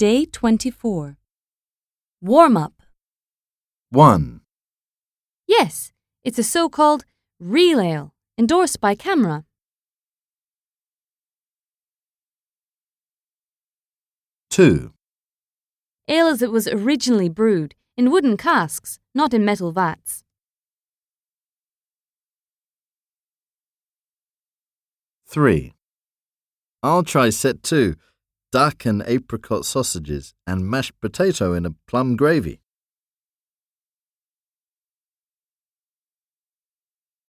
Day 24. Warm up. 1, Yes, it's a so called real ale, endorsed by CAMRA. 2, Ale as it was originally brewed, in wooden casks, not in metal vats. 3, I'll try set two duck and apricot sausages and mashed potato in a plum gravy.